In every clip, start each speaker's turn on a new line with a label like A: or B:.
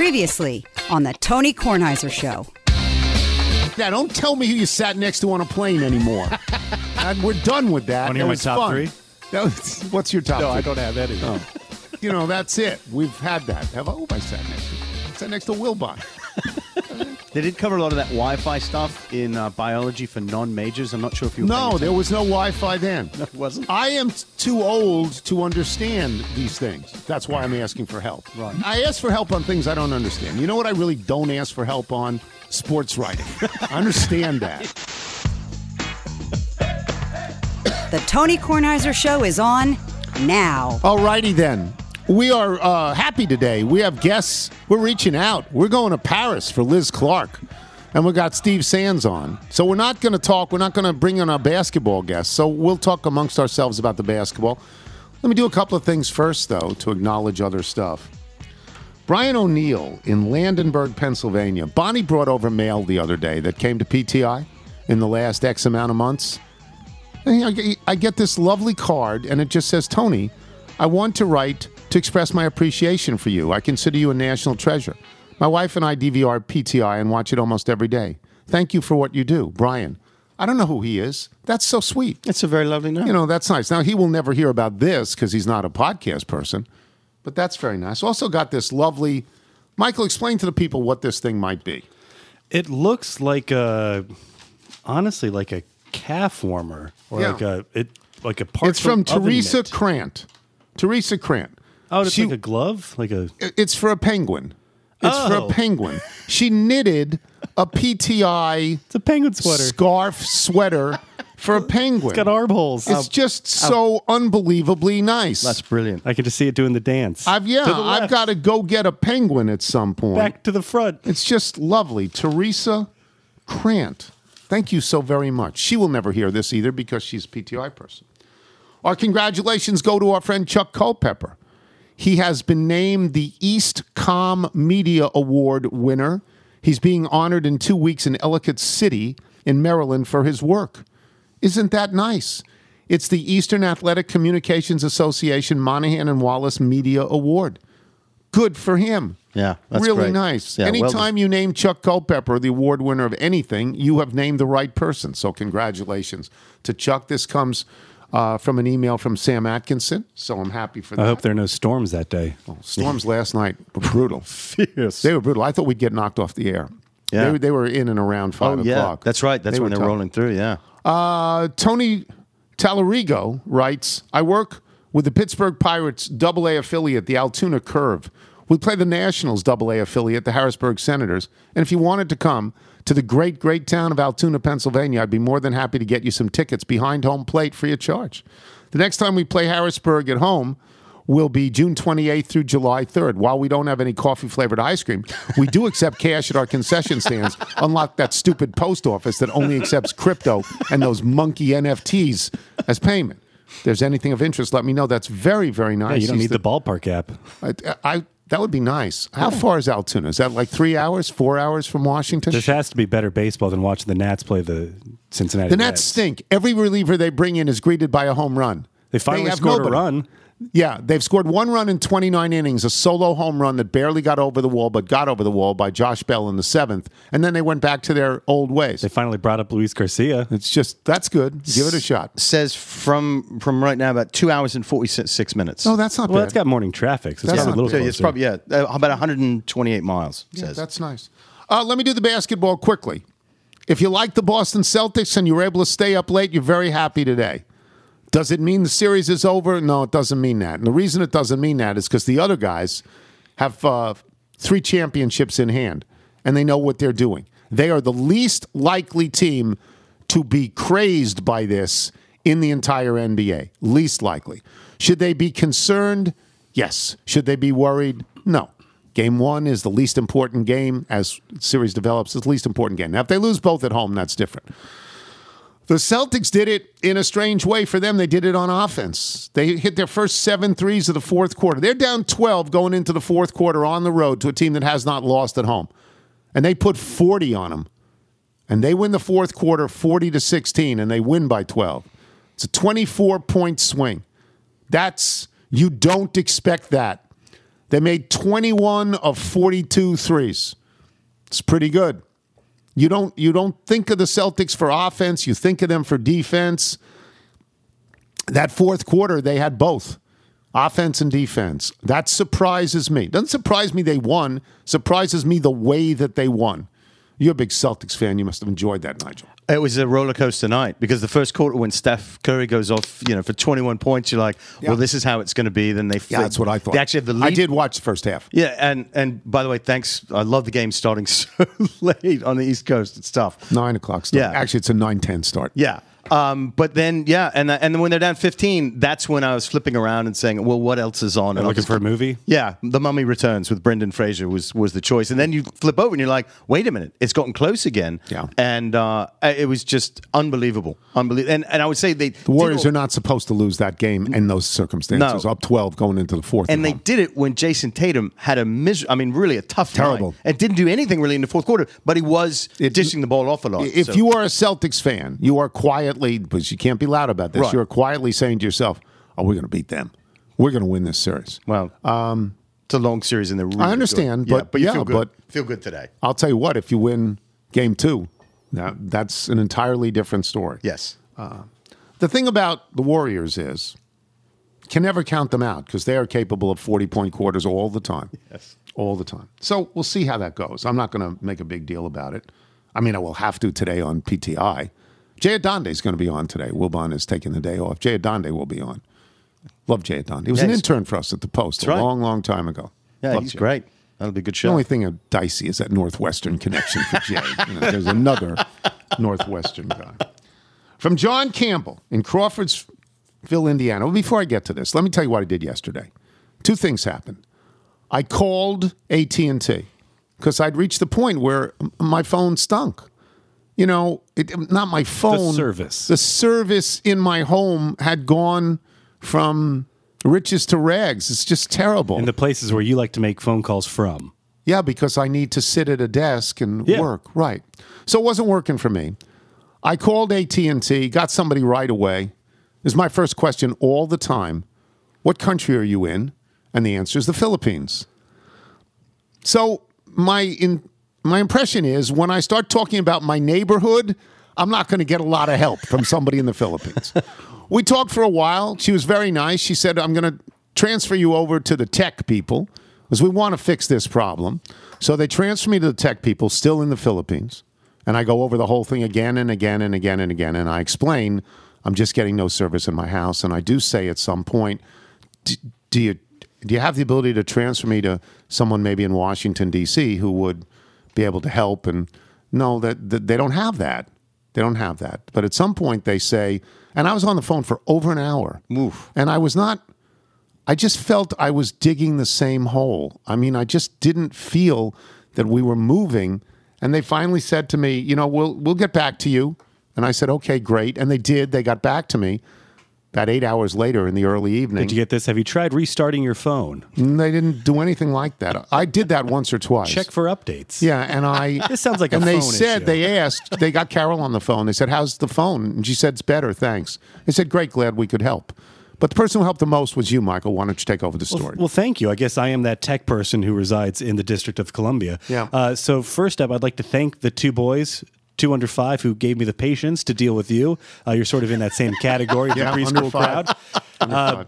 A: Previously on the Tony Kornheiser Show.
B: Now, don't tell me who you sat next to on a plane anymore. And we're done with that.
C: Wanna hear my top
B: fun.
C: three?
B: That was- what's your top
C: No,
B: three?
C: I don't have any.
B: Oh. You know, that's it. We've had that. Have I? Who have I sat next to? I sat next to Wilbon.
D: They did cover a lot of that Wi-Fi stuff in uh, biology for non-majors. I'm not sure if you. were
B: No, there was no Wi-Fi then.
D: No, it wasn't?
B: I am t- too old to understand these things. That's why I'm asking for help.
D: Right.
B: I ask for help on things I don't understand. You know what I really don't ask for help on? Sports writing. I understand that.
A: The Tony Kornheiser Show is on now.
B: Alrighty then. We are uh, happy today. We have guests. We're reaching out. We're going to Paris for Liz Clarke. And we got Steve Sands on. So we're not going to talk. We're not going to bring in our basketball guests. So we'll talk amongst ourselves about the basketball. Let me do a couple of things first, though, to acknowledge other stuff. Brian O'Neill in Landenberg, Pennsylvania. Bonnie brought over mail the other day that came to PTI in the last X amount of months. And I get- I get this lovely card, and it just says, Tony, I want to write to express my appreciation for you. I consider you a national treasure. My wife and I DVR PTI and watch it almost every day. Thank you for what you do, Brian. I don't know who he is. That's so sweet.
D: It's a very lovely note.
B: You know, that's nice. Now, he will never hear about this because he's not a podcast person, but that's very nice. Also, got this lovely. Michael, explain to the people what this thing might be.
C: It looks like a, honestly, like a calf warmer or
B: Yeah.
C: like a it like a part.
B: It's from Teresa Krant. Teresa Krant.
C: Oh, it's
B: She-
C: like a glove, like a.
B: It's for a penguin. It's for a
C: Oh.
B: penguin. She knitted a PTI
C: It's a penguin sweater.
B: scarf sweater for a penguin.
C: It's got armholes.
B: It's just so unbelievably nice.
D: That's brilliant.
C: I can just see it doing the dance.
B: I've yeah, I've got to go get a penguin at some point.
C: back to the front.
B: It's just lovely. Teresa Krant. Thank you so very much. She will never hear this either because she's a PTI person. Our congratulations go to our friend Chuck Culpepper. He has been named the East Com Media Award winner. He's being honored in two weeks in Ellicott City in Maryland for his work. Isn't that nice? It's the Eastern Athletic Communications Association Monahan and Wallace Media Award. Good for him.
D: Yeah, that's
B: really
D: great.
B: nice.
D: Yeah, well
B: Anytime you name Chuck Culpepper the award winner of anything, you have named the right person. So congratulations to Chuck. This comes uh, from an email from Sam Atkinson. So I'm happy for that.
C: I hope there are no storms that day.
B: Storms last night were brutal.
C: Fierce.
B: They were brutal. I thought we'd get knocked off the air.
D: Yeah.
B: They, were- they were in and around five
D: Oh yeah,
B: o'clock.
D: that's right. That's
B: They
D: when they're
B: tough.
D: rolling through. Yeah.
B: Uh, Tony Talarigo writes, I work with the Pittsburgh Pirates double A affiliate, the Altoona Curve. We play the Nationals double A affiliate, the Harrisburg Senators. And if you wanted to come to the great, great town of Altoona, Pennsylvania, I'd be more than happy to get you some tickets behind home plate free of charge. The next time we play Harrisburg at home, will be June 28th through July 3rd. While we don't have any coffee flavored ice cream, we do accept cash at our concession stands, unlike that stupid post office that only accepts crypto and those monkey NFTs as payment. If there's anything of interest, let me know. That's very, very nice.
C: Yeah, you don't
B: He's
C: need the ballpark app.
B: I, I, that would be nice. How far is Altoona? Is that like three hours, four hours from Washington?
C: This has to be better baseball than watching the Nats play the Cincinnati.
B: the Nats
C: Reds.
B: stink. Every reliever they bring in is greeted by a home run.
C: They finally
B: have
C: scored
B: nobody.
C: a run.
B: Yeah, they've scored one run in 29 innings, a solo home run that barely got over the wall, but got over the wall by Josh Bell in the seventh. And then they went back to their old ways.
C: They finally brought up Luis Garcia.
B: It's just, that's good. Give it a shot.
D: Says from from right now about two hours and forty six minutes.
B: Oh, that's not
C: Well,
B: bad.
C: it's got morning traffic, so it's
B: That's
C: probably a little
D: so it's probably yeah uh, about 128 miles.
B: Yeah,
D: says
B: that's nice. Uh, let me do the basketball quickly. If you like the Boston Celtics and you were able to stay up late, you're very happy today. Does it mean the series is over? No, it doesn't mean that. And the reason it doesn't mean that is because the other guys have uh, three championships in hand and they know what they're doing. They are the least likely team to be crazed by this in the entire NBA. Least likely. Should they be concerned? Yes. Should they be worried? No. Game one is the least important game as series develops. It's the least important game. Now, if they lose both at home, that's different. The Celtics did it in a strange way for them. They did it on offense. They hit their first seven threes of the fourth quarter. They're down 12 going into the fourth quarter on the road to a team that has not lost at home. And they put 40 on them. And they win the fourth quarter 40 to 16, and they win by 12. It's a 24 point swing. That's, you don't expect that. They made 21 of 42 threes. It's pretty good. You don't you don't think of the Celtics for offense, you think of them for defense. That fourth quarter they had both. Offense and defense. That surprises me. Doesn't surprise me they won, surprises me the way that they won. You're a big Celtics fan. You must have enjoyed that, Nigel.
D: It was a roller coaster night because the first quarter when Steph Curry goes off, you know, for 21 points, you're like, well,
B: Yeah.
D: this is how it's going to be. Then they
B: Yeah, that's what I thought.
D: They actually have the lead.
B: I did watch the first half.
D: Yeah, and and by the way, thanks. I love the game starting so late on the East Coast. It's tough.
B: Nine o'clock start.
D: Yeah.
B: Actually, it's a 9 10 start.
D: Yeah. Um, but then, yeah, and and then when they're down 15, that's when I was flipping around and saying, well, what else is on? And
C: looking
D: was-
C: for a movie.
D: Yeah, The Mummy Returns with Brendan Fraser was was the choice, and then you flip over and you're like, wait a minute, it's gotten close again.
B: Yeah.
D: and uh, it was just unbelievable, unbelievable. And and I would say they
B: The Warriors are not supposed to lose that game in those circumstances.
D: No.
B: Up 12 going into the fourth.
D: And they
B: home.
D: did it when Jayson Tatum had a mis- I mean, really a tough
B: Terrible.
D: night and didn't do anything really in the fourth quarter, but he was
B: It-
D: dishing the ball off a lot.
B: If
D: so-
B: you are a Celtics fan, you are quietly, because you can't be loud about this,
D: Right.
B: you're quietly saying to yourself, oh, we're going to beat them. We're going to win this series.
D: well, um, it's a long series and they're really
B: I understand,
D: good.
B: but-
D: yeah, but you
B: yeah,
D: feel good.
B: but-
D: feel good today.
B: I'll tell you what, if you win game two, that, that's an entirely different story.
D: Yes.
B: The thing about the Warriors is, can never count them out because they are capable of 40 point quarters all the time.
D: Yes.
B: All the time. So we'll see how that goes. I'm not going to make a big deal about it. I mean, I will have to today on PTI. Jay Adande is going to be on today. Wilbon is taking the day off. Jay Adande will be on. Love Jay Adande. He was
D: Yeah,
B: an intern for us at the Post a
D: right.
B: long, long time ago.
D: Yeah,
B: Love
D: he's
B: Jay.
D: great. That'll be a good show.
B: The only thing of dicey is that Northwestern connection for Jay. You know, there's another Northwestern guy. From John Campbell in Crawfordsville, Indiana. Well, before I get to this, let me tell you what I did yesterday. Two things happened. I called AT&T because I'd reached the point where my phone stunk. You know, it, not my phone.
C: The service.
B: The service in my home had gone from riches to rags. It's just terrible.
C: in the places where you like to make phone calls from.
B: Yeah, because I need to sit at a desk and
C: Yeah.
B: work. Right. So it wasn't working for me. I called AT&T, got somebody right away. This is my first question all the time. What country are you in? And the answer is the Philippines. So my in, my impression is when I start talking about my neighborhood, I'm not going to get a lot of help from somebody in the Philippines. we talked for a while. She was very nice. She said, "I'm going to transfer you over to the tech people because we want to fix this problem." So they transfer me to the tech people, still in the Philippines, and I go over the whole thing again and again and again and again, and I explain I'm just getting no service in my house, and I do say at some point, "D- do you do you have the ability to transfer me to someone maybe in Washington D.C. who would be able to help? And no, that, that they don't have that. They don't have that. But at some point they say, and I was on the phone for over an hour,
D: Oof.
B: and I was not. I just felt I was digging the same hole. I mean, I just didn't feel that we were moving. And they finally said to me, you know, we'll we'll get back to you. And I said, okay, great. And they did. They got back to me about eight hours later in the early evening.
C: Did you get this? Have you tried restarting your phone?
B: They didn't do anything like that. I did that once or twice.
C: Check for updates.
B: Yeah, and I.
C: This sounds like a
B: And they said
C: issue.
B: they asked. They got Carol on the phone. They said, "How's the phone?" And she said, "It's better, thanks." They said, "Great, glad we could help." But the person who helped the most was you, Michael. Why don't you take over the story?
C: Well, thank you. I guess I am that tech person who resides in the District of Columbia.
B: Yeah.
C: Uh, so first up, I'd like to thank the two boys. Two under five who gave me the patience to deal with you. Uh, you're sort of in that same category,
B: Yeah,
C: the preschool crowd. Uh,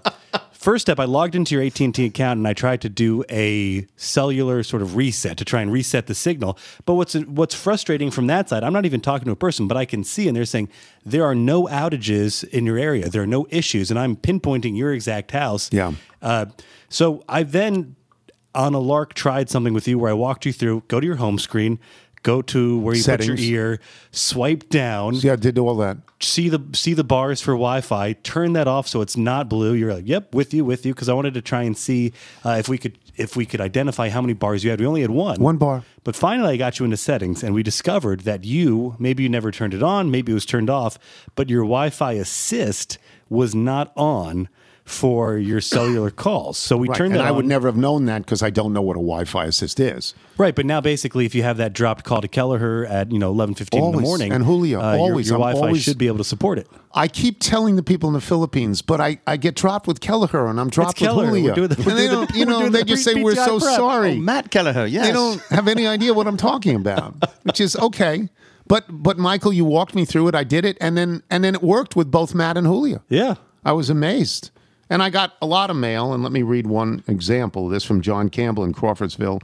C: First step, I logged into your AT&T account and I tried to do a cellular sort of reset to try and reset the signal. But what's what's frustrating from that side, I'm not even talking to a person, but I can see and they're saying there are no outages in your area. There are no issues, and I'm pinpointing your exact house.
B: Yeah.
C: Uh, so I then on a lark tried something with you where I walked you through. Go to your home screen. Go to where you
B: Settings.
C: put your ear, swipe down,
B: yeah, I did do all that.
C: see the see the bars for Wi-Fi, turn that off so it's not blue. You're like, "Yep, with you, with you," because I wanted to try and see uh, if we could if we could identify how many bars you had. We only had one,
B: One bar.
C: But finally, I got you into settings, and we discovered that you maybe you never turned it on, maybe it was turned off, but your Wi-Fi assist was not on for your cellular calls. So we
B: Right.
C: turned
B: and I would never have known that because I don't know what a Wi-Fi assist is.
C: Right, but now basically, if you have that dropped call to Kelleher at you know eleven fifteen in the morning,
B: And Julio,
C: uh, your-
B: always.
C: your,
B: I'm
C: Wi-Fi
B: always-
C: should be able to support it.
B: I keep telling the people in the Philippines, but I, I get dropped with Kelleher and I'm dropped with
C: Kelleher.
B: Julio.
C: The-
B: and they don't, you know, they
C: the
B: just say we're so
C: prep."
B: sorry.
D: Oh, Matt Kelleher, yes.
B: They don't have any idea what I'm talking about, which is okay. But but Michael, you walked me through it. I did it, and then and then it worked with both Matt and Julio.
C: Yeah.
B: I was amazed. And I got a lot of mail, and let me read one example of this from John Campbell in Crawfordsville,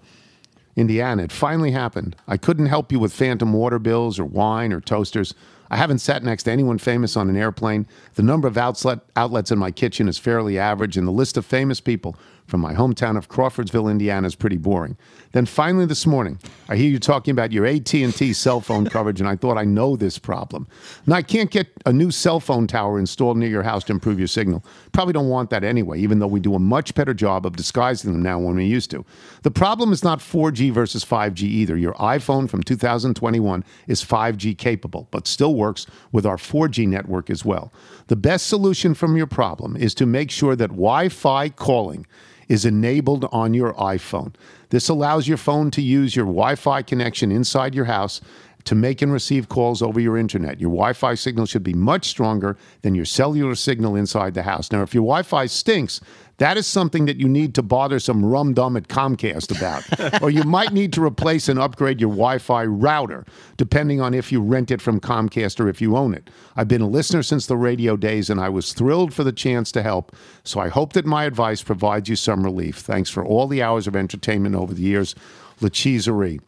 B: Indiana. It finally happened. I couldn't help you with phantom water bills or wine or toasters. I haven't sat next to anyone famous on an airplane. The number of outlet, outlets in my kitchen is fairly average, and the list of famous people from my hometown of Crawfordsville, Indiana is pretty boring. Then finally this morning, I hear you talking about your AT&T cell phone coverage, and I thought I know this problem. Now, I can't get a new cell phone tower installed near your house to improve your signal. Probably don't want that anyway, even though we do a much better job of disguising them now when we used to. The problem is not 4G versus 5G either. Your iPhone from 2021 is 5G capable, but still works with our 4G network as well. The best solution from your problem is to make sure that Wi Fi calling is enabled on your iPhone. This allows your phone to use your Wi Fi connection inside your house to make and receive calls over your internet. Your Wi Fi signal should be much stronger than your cellular signal inside the house. Now, if your Wi Fi stinks, that is something that you need to bother some rum dum at Comcast about. or you might need to replace and upgrade your Wi Fi router, depending on if you rent it from Comcast or if you own it. I've been a listener since the radio days and I was thrilled for the chance to help. So I hope that my advice provides you some relief. Thanks for all the hours of entertainment over the years. Lacheserie.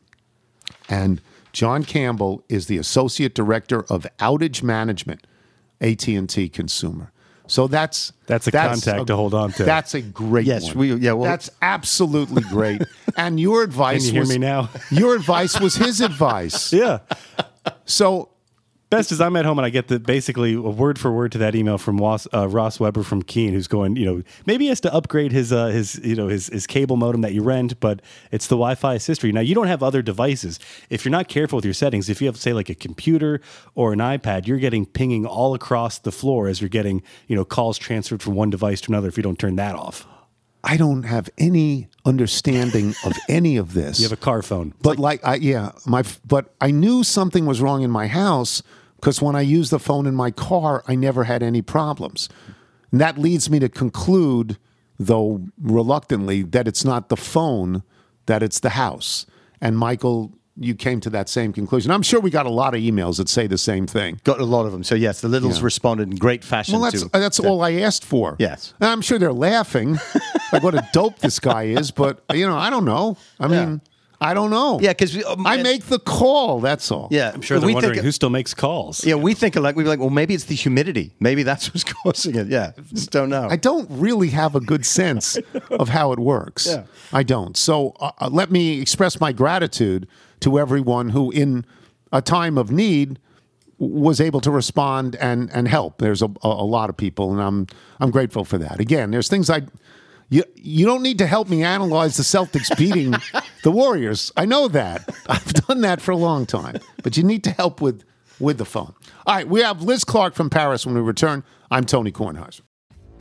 B: And John Campbell is the associate director of outage management, AT&T Consumer. So that's
C: That's a contact to hold on to.
B: That's a great
D: Yes,
B: one.
D: we- yeah, well-
B: that's absolutely great. and your advice
C: Can you hear
B: was
C: me now?
B: your advice was his advice.
C: Yeah.
B: So
C: Best is I'm at home and I get the basically a word for word to that email from Ross, uh, Ross Weber from Keen, who's going, you know, maybe he has to upgrade his uh, his you know his his cable modem that you rent, but it's the Wi-Fi assist. Now you don't have other devices. If you're not careful with your settings, if you have say like a computer or an iPad, you're getting pinging all across the floor as you're getting you know calls transferred from one device to another. If you don't turn that off,
B: I don't have any understanding of any of this.
C: you have a car phone.
B: But like, I yeah, my but I knew something was wrong in my house because when I used the phone in my car, I never had any problems. And that leads me to conclude, though reluctantly, that it's not the phone, that it's the house. And Michael, you came to that same conclusion. I'm sure we got a lot of emails that say the same thing.
D: Got a lot of them. So, yes, the Littles
B: Yeah.
D: responded in great fashion
B: Well, that's
D: to
B: that's all I asked for.
D: Yes.
B: and I'm sure they're laughing, like what a dope this guy is. But you know, I don't know. I mean, I don't know.
D: Yeah, because um,
B: I make the call. That's all.
D: Yeah,
C: I'm sure they're
D: we
C: wondering
D: think,
C: who still makes calls.
D: Yeah, we think like we'd be like, well, maybe it's the humidity. Maybe that's what's causing it. Yeah, just don't know.
B: I don't really have a good sense of how it works.
D: Yeah.
B: I don't. So uh, uh, let me express my gratitude to everyone who, in a time of need, was able to respond and and help. There's a, a, a lot of people, and I'm I'm grateful for that. Again, there's things I. You, you don't need to help me analyze the Celtics beating the Warriors. I know that. I've done that for a long time. But you need to help with with the phone. All right, we have Liz Clarke from Paris when we return. I'm Tony Kornheiser.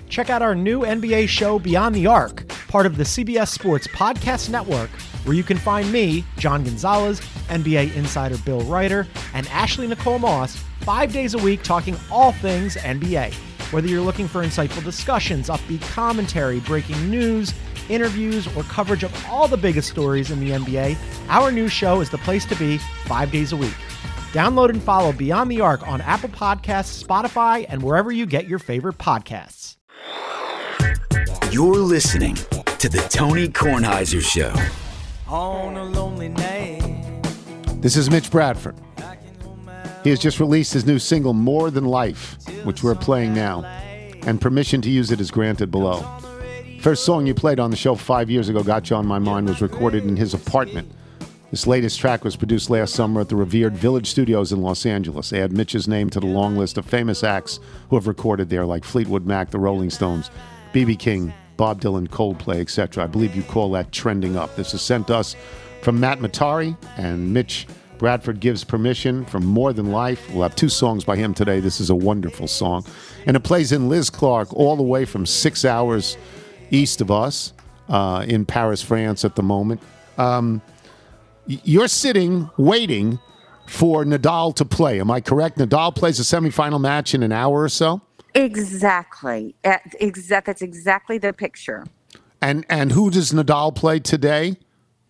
E: Check out our new NBA show, Beyond the Arc, part of the CBS Sports Podcast Network, where you can find me, John Gonzalez, NBA insider Bill Reiter, and Ashley Nicole Moss five days a week talking all things NBA. Whether you're looking for insightful discussions, upbeat commentary, breaking news, interviews, or coverage of all the biggest stories in the NBA, our new show is the place to be five days a week. Download and follow Beyond the Arc on Apple Podcasts, Spotify, and wherever you get your favorite podcasts.
F: You're listening to the Tony Kornheiser Show.
G: on a lonely night.
B: This is Mitch Bradford. He has just released his new single, More Than Life, which we're playing now, and permission to use it is granted below. First song you played on the show five years ago, Got You On My Mind, was recorded in his apartment. This latest track was produced last summer at the revered Village Studios in Los Angeles. Add Mitch's name to the long list of famous acts who have recorded there, like Fleetwood Mac, the Rolling Stones, B.B. King, Bob Dylan, Coldplay, etc. I believe you call that trending up. This is sent to us from Matt Matari, and Mitch Bradford gives permission from More Than Life. We'll have two songs by him today. This is a wonderful song. And it plays in Liz Clarke all the way from six hours east of us uh, in Paris, France at the moment. Um, you're sitting waiting for Nadal to play. Am I correct? Nadal plays a semifinal match in an hour or so?
H: Exactly. That's exactly the picture.
B: And and who does Nadal play today?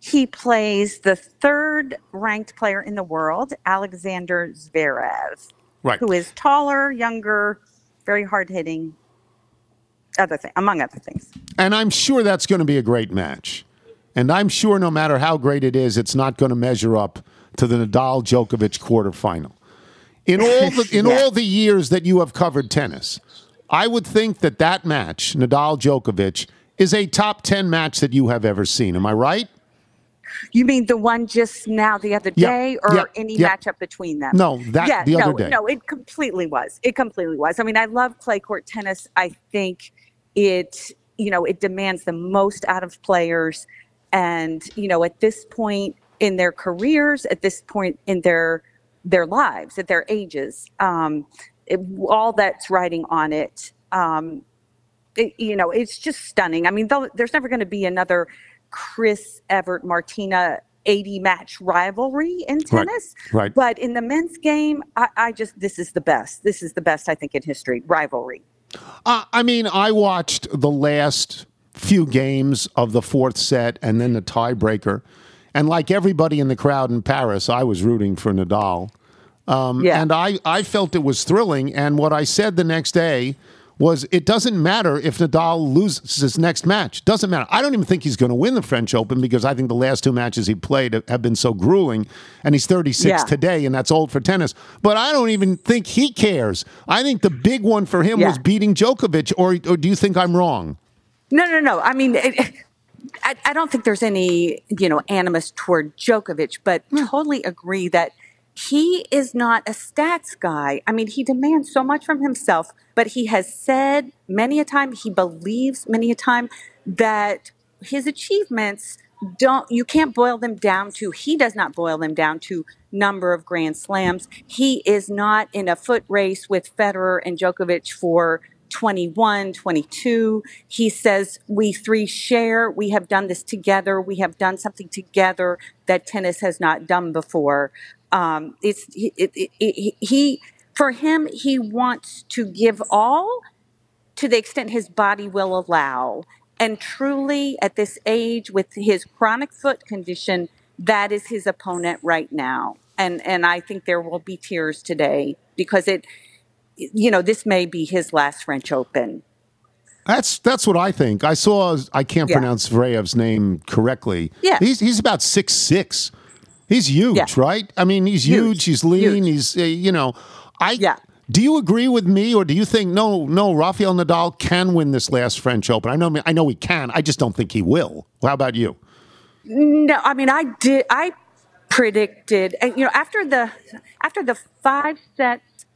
H: He plays the third ranked player in the world, Alexander Zverev,
B: Right.
H: who is taller, younger, very hard hitting, other thing, among other things.
B: And I'm sure that's going to be a great match. And I'm sure no matter how great it is, it's not going to measure up to the Nadal Djokovic quarterfinal. In all the in all the years that you have covered tennis, I would think that that match, Nadal Djokovic, is a top 10 match that you have ever seen. Am I right?
H: You mean the one just now the other
B: Yep,
H: day, or
B: yep,
H: any
B: yep.
H: matchup between them?
B: No, that-
H: yeah,
B: the
H: no,
B: other day.
H: No, it completely was. It completely was. I mean, I love clay court tennis. I think it, you know, it demands the most out of players, and you know, at this point in their careers, at this point in their their lives, at their ages, um, it, all that's riding on it. Um, it, you know, it's just stunning. I mean, though, there's never going to be another Chris Evert Martina 80 match rivalry in tennis.
B: right.
H: But in the men's game, I, I just, this is the best. This is the best, I think, in history rivalry.
B: Uh, I mean, I watched the last few games of the fourth set and then the tiebreaker. And like everybody in the crowd in Paris, I was rooting for Nadal. Um,
H: Yeah.
B: And I, I felt it was thrilling. And what I said the next day was it doesn't matter if Nadal loses his next match. Doesn't matter. I don't even think he's going to win the French Open because I think the last two matches he played have been so grueling. And he's 36
H: Yeah.
B: today, and that's old for tennis. But I don't even think he cares. I think the big one for him
H: Yeah.
B: was beating Djokovic. Or, or do you think I'm wrong?
H: No, no, no. I mean, it, I, I don't think there's any, you know, animus toward Djokovic, but hmm. totally agree that he is not a stats guy. I mean, he demands so much from himself, but he has said many a time, he believes many a time that his achievements don't you can't boil them down to he does not boil them down to number of grand slams. He is not in a foot race with Federer and Djokovic for 21 22 he says we three share. We have done this together. We have done something together that tennis has not done before. Um, it's it, it, it, he for him he wants to give all to the extent his body will allow. And truly, at this age, with his chronic foot condition, that is his opponent right now. And and I think there will be tears today because it, you know, this may be his last French Open.
B: That's that's what I think. I saw. I can't
H: Yeah.
B: pronounce Zverev's name correctly.
H: Yeah.
B: he's he's about six six. He's huge,
H: Yeah.
B: right? I mean, he's huge.
H: Huge.
B: He's lean.
H: Huge.
B: He's uh, you know. I
H: Yeah.
B: Do you agree with me, or do you think no, no? Rafael Nadal can win this last French Open. I know, I know he can. I just don't think he will. How about you?
H: No, I mean I did. I predicted, and you know, after the after the five sets,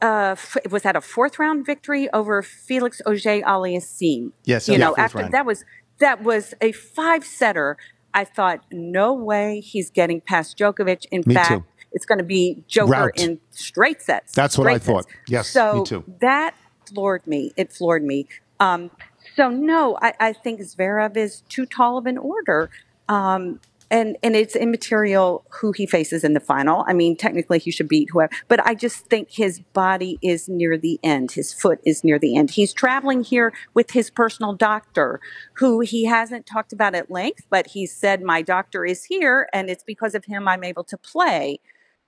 H: uh, was that a fourth round victory over Felix Auger Aliassime?
D: Yes,
H: you
D: yeah,
H: know, after
D: round.
H: that was that was a five setter. I thought, no way, he's getting past Djokovic. In
B: Me
H: fact,
B: too.
H: It's going to be Joker
B: Rout.
H: in straight sets.
B: That's what I
H: sets.
B: thought. Yes,
H: so
B: me too.
H: that floored me. It floored me. Um, so no, I, I think Zverev is too tall of an order. Um, and, and it's immaterial who he faces in the final. I mean, technically he should beat whoever, but I just think his body is near the end. His foot is near the end. He's traveling here with his personal doctor, who he hasn't talked about at length, but he said, My doctor is here, and it's because of him I'm able to play.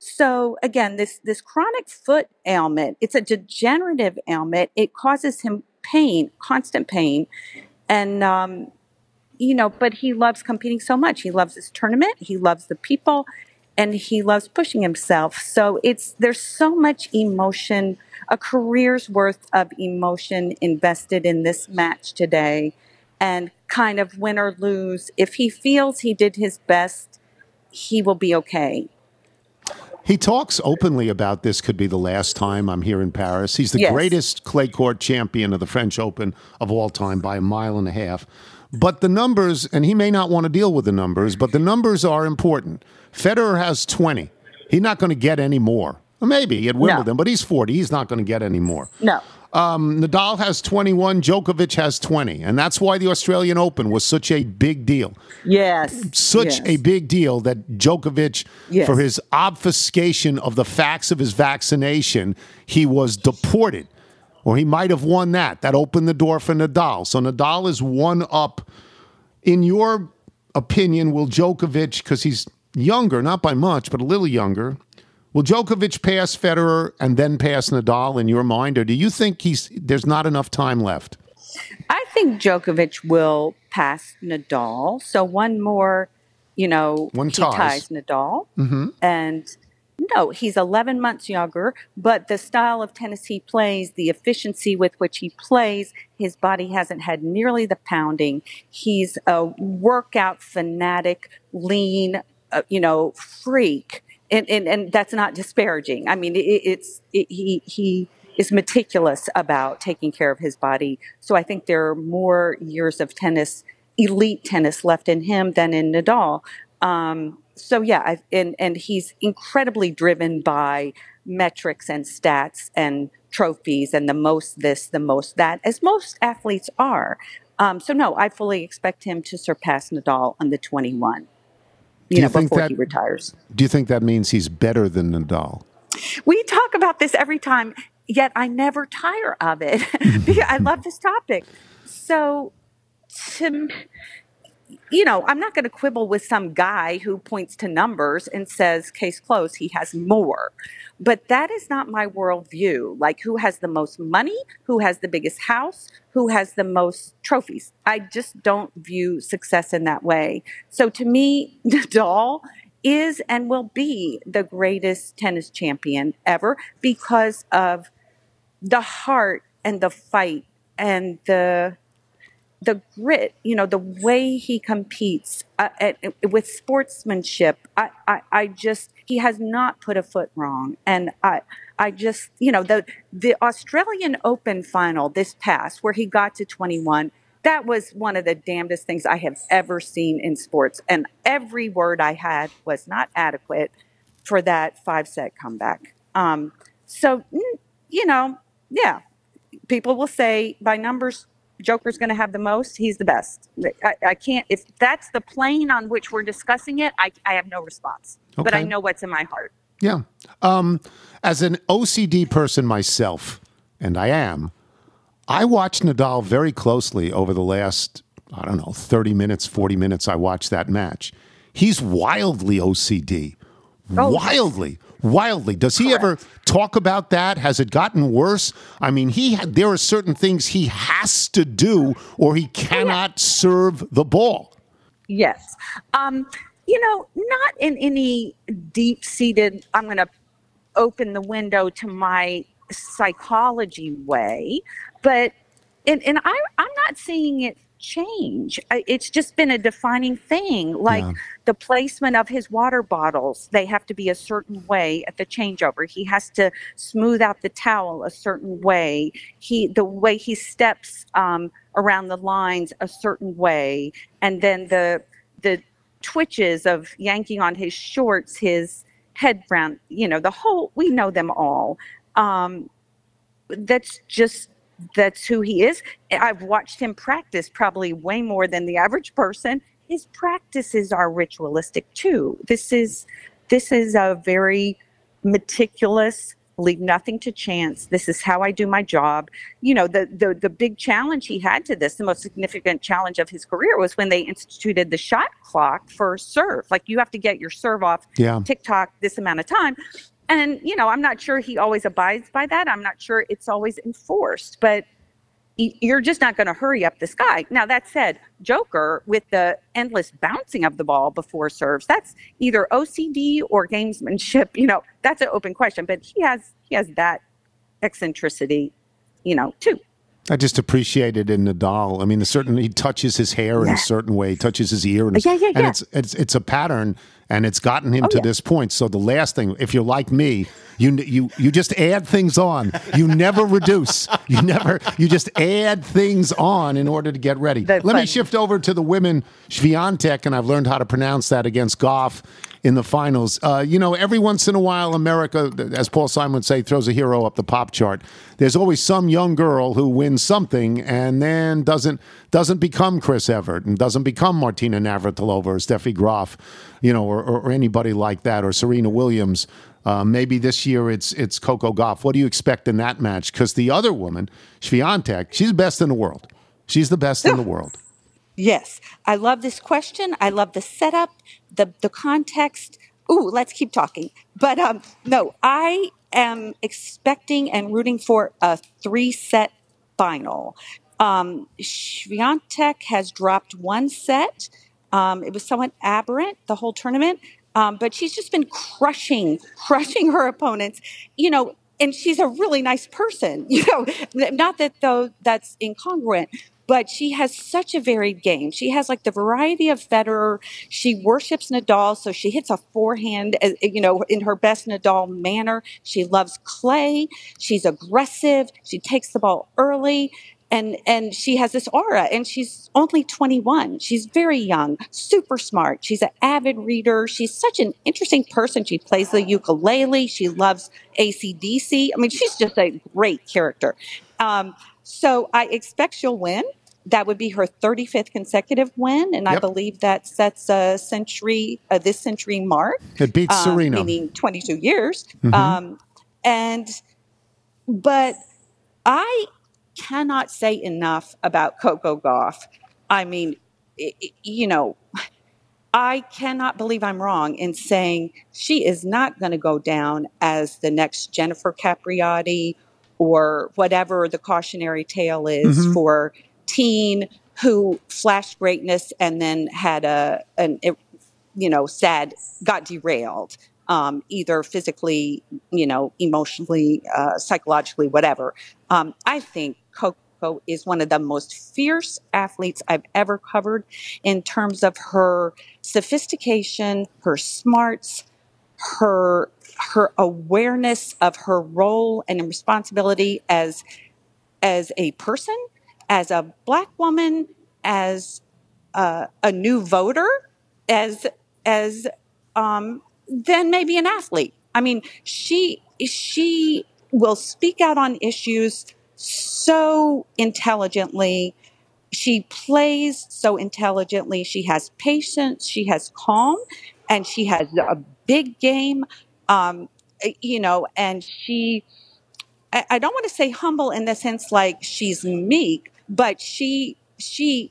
H: So again, this this chronic foot ailment, it's a degenerative ailment. It causes him pain, constant pain, and um, you know, but he loves competing so much. He loves this tournament. He loves the people, and he loves pushing himself. So it's there's so much emotion, a career's worth of emotion invested in this match today, and kind of win or lose. If he feels he did his best, he will be okay.
B: He talks openly about this could be the last time I'm here in Paris. He's the
H: Yes.
B: greatest clay court champion of the French Open of all time by a mile and a half. But the numbers, and he may not want to deal with the numbers, but the numbers are important. Federer has 20. He's not going to get any more. Maybe at Wimbledon, but he's 40. He's not going to get any more.
H: No.
B: Um, Nadal has 21, Djokovic has 20. And that's why the Australian Open was such a big deal.
H: Yes.
B: Such
H: yes.
B: a big deal that Djokovic,
H: Yes.
B: for his obfuscation of the facts of his vaccination, he was deported. Or he might have won that. That opened the door for Nadal. So Nadal is one up. In your opinion, will Djokovic, because he's younger, not by much, but a little younger, will Djokovic pass Federer and then pass Nadal in your mind? Or do you think he's there's not enough time left?
H: I think Djokovic will pass Nadal. So one more, you know,
B: One
H: he
B: ties.
H: ties Nadal. And no, he's 11 months younger, but the style of tennis he plays, the efficiency with which he plays, his body hasn't had nearly the pounding. He's a workout fanatic, lean, uh, you know, freak. And, and, and that's not disparaging. I mean, it, it's it, he he is meticulous about taking care of his body. So I think there are more years of tennis, elite tennis, left in him than in Nadal. Um, so yeah, I, and and he's incredibly driven by metrics and stats and trophies and the most this, the most that, as most athletes are. Um, so no, I fully expect him to surpass Nadal on the 21.
B: Do
H: You
B: you
H: know,
B: think
H: before
B: that-
H: he retires.
B: Do you think that means he's better than Nadal?
H: We talk about this every time, yet I never tire of it. I love this topic. So, to, you know, I'm not going to quibble with some guy who points to numbers and says, case closed, he has more. But that is not my worldview. Like, who has the most money? Who has the biggest house? Who has the most trophies? I just don't view success in that way. So, to me, Nadal is and will be the greatest tennis champion ever because of the heart and the fight and the the grit, you know, the way he competes uh, at, with sportsmanship. I, I, I just he has not put a foot wrong, and I, I just, you know, the the Australian Open final this past where he got to twenty one. That was one of the damnedest things I have ever seen in sports, and every word I had was not adequate for that five set comeback. Um, so, mm, you know, yeah, people will say by numbers, Joker's going to have the most. He's the best. I, I can't. If that's the plane on which we're discussing it, I, I have no response. But I know what's in my heart.
B: Yeah. Um, as an OCD person myself, and I am, I watched Nadal very closely over the last, I don't know, 30 minutes, 40 minutes. I watched that match. He's wildly OCD.
H: Oh,
B: wildly. Wildly. Does he ever talk about that? Has it gotten worse? I mean, he had, there are certain things he has to do or he cannot serve the ball.
H: Yes. Um, you know, not in any deep seated, I'm going to open the window to my psychology way, but, and, and I, I'm not seeing it change. It's just been a defining thing. Like
B: Yeah.
H: the placement of his water bottles, they have to be a certain way at the changeover. He has to smooth out the towel a certain way. He, the way he steps um, around the lines a certain way, and then the the twitches of yanking on his shorts, his head brown, you know, the whole. We know them all. Um, that's just that's who he is. I've watched him practice probably way more than the average person. His practices are ritualistic too. This is this is a very meticulous, leave nothing to chance. This is how I do my job. You know, the the the big challenge he had to this, the most significant challenge of his career was when they instituted the shot clock for serve. Like you have to get your serve off
B: Yeah.
H: TikTok this amount of time. And, you know, I'm not sure he always abides by that. I'm not sure it's always enforced, but you're just not going to hurry up this guy. Now, that said, Joker, with the endless bouncing of the ball before serves, that's either OCD or gamesmanship. You know, that's an open question, but he has he has that eccentricity, you know, too.
B: I just appreciate it in Nadal. I mean, a certain he touches his hair in a certain way, touches his ear, in a,
H: Yeah, yeah,
B: and it's it's it's a pattern. and it's gotten him
H: Oh,
B: to
H: yeah.
B: this point. So the last thing, if you're like me, you you you just add things on. You never reduce. You never. You just add things on in order to get ready.
H: That's
B: Let me shift over to the women Swiatek, and I've learned how to pronounce that against Gauff in the finals. Uh, you know, every once in a while, America, as Paul Simon would say, throws a hero up the pop chart. There's always some young girl who wins something and then doesn't doesn't become Chris Everett and doesn't become Martina Navratilova or Steffi Graf, you know, or, or, anybody like that, or Serena Williams. Uh, maybe this year it's it's Coco Gauff. What do you expect in that match? Because the other woman, Swiatek, she's best in the world. She's the best in the world.
H: Yes, I love this question. I love the setup, the the context. Ooh, let's keep talking. But um, no, I am expecting and rooting for a three set final. Um, Swiatek has dropped one set. Um, it was somewhat aberrant the whole tournament, um, but she's just been crushing, crushing her opponents. You know, and she's a really nice person. You know, not that though that's incongruent, but she has such a varied game. She has like the variety of Federer. She worships Nadal, so she hits a forehand, you know, in her best Nadal manner. She loves clay. She's aggressive. She takes the ball early. And, and she has this aura and she's only 21 she's very young super smart she's an avid reader she's such an interesting person she plays the ukulele she loves acdc i mean she's just a great character um, so I expect she'll win. That would be her 35th consecutive win, and I believe that sets a century, uh, this century mark.
B: It beats
H: um,
B: Serena.
H: meaning 22 years. Um, and but I cannot say enough about Coco Gauff. I mean, i- i- you know, I cannot believe I'm wrong in saying she is not going to go down as the next Jennifer Capriati or whatever the cautionary tale is for teen who flashed greatness and then had a an you know sad got derailed um, either physically you know emotionally uh, psychologically whatever. Um, i think coco is one of the most fierce athletes i've ever covered in terms of her sophistication her smarts her her awareness of her role and responsibility as as a person as a black woman as uh, a new voter as as um, then maybe an athlete. I mean, she she will speak out on issues so intelligently. She plays so intelligently. She has patience. She has calm, and she has a big game. Um, you know, and she I, I don't want to say humble in the sense like she's meek, but she she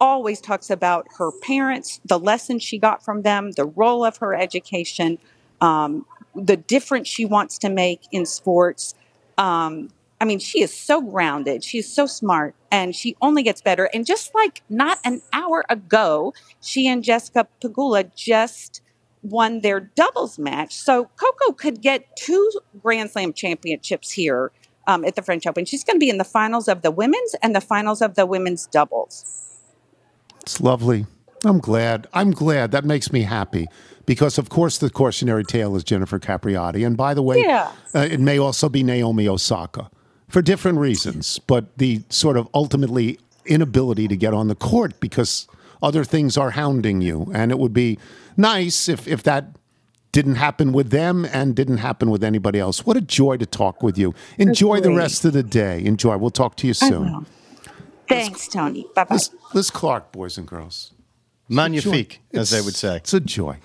H: always talks about her parents, the lessons she got from them, the role of her education, um, the difference she wants to make in sports. Um, I mean, she is so grounded. She's so smart, and she only gets better. And just like not an hour ago, she and Jessica Pegula just won their doubles match. So Coco could get two Grand Slam championships here um, at the French Open. She's going to be in the finals of the women's and the finals of the women's doubles.
B: It's lovely. I'm glad. I'm glad. That makes me happy because, of course, the cautionary tale is Jennifer Capriati. And by the way,
H: Yeah.
B: uh, it may also be Naomi Osaka for different reasons, but the sort of ultimately inability to get on the court because other things are hounding you. And it would be nice if, if that didn't happen with them and didn't happen with anybody else. What a joy to talk with you. Enjoy the rest of the day. Enjoy. We'll talk to you soon.
H: Thanks, Tony. Bye bye.
B: Liz, Liz Clarke, boys and girls.
D: Magnifique, as they would say.
B: It's a joy.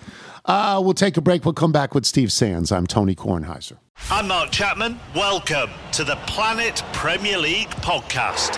B: Uh, we'll take a break. We'll come back with Steve Sands. I'm Tony Kornheiser.
I: I'm Mark Chapman. Welcome to the Planet Premier League podcast.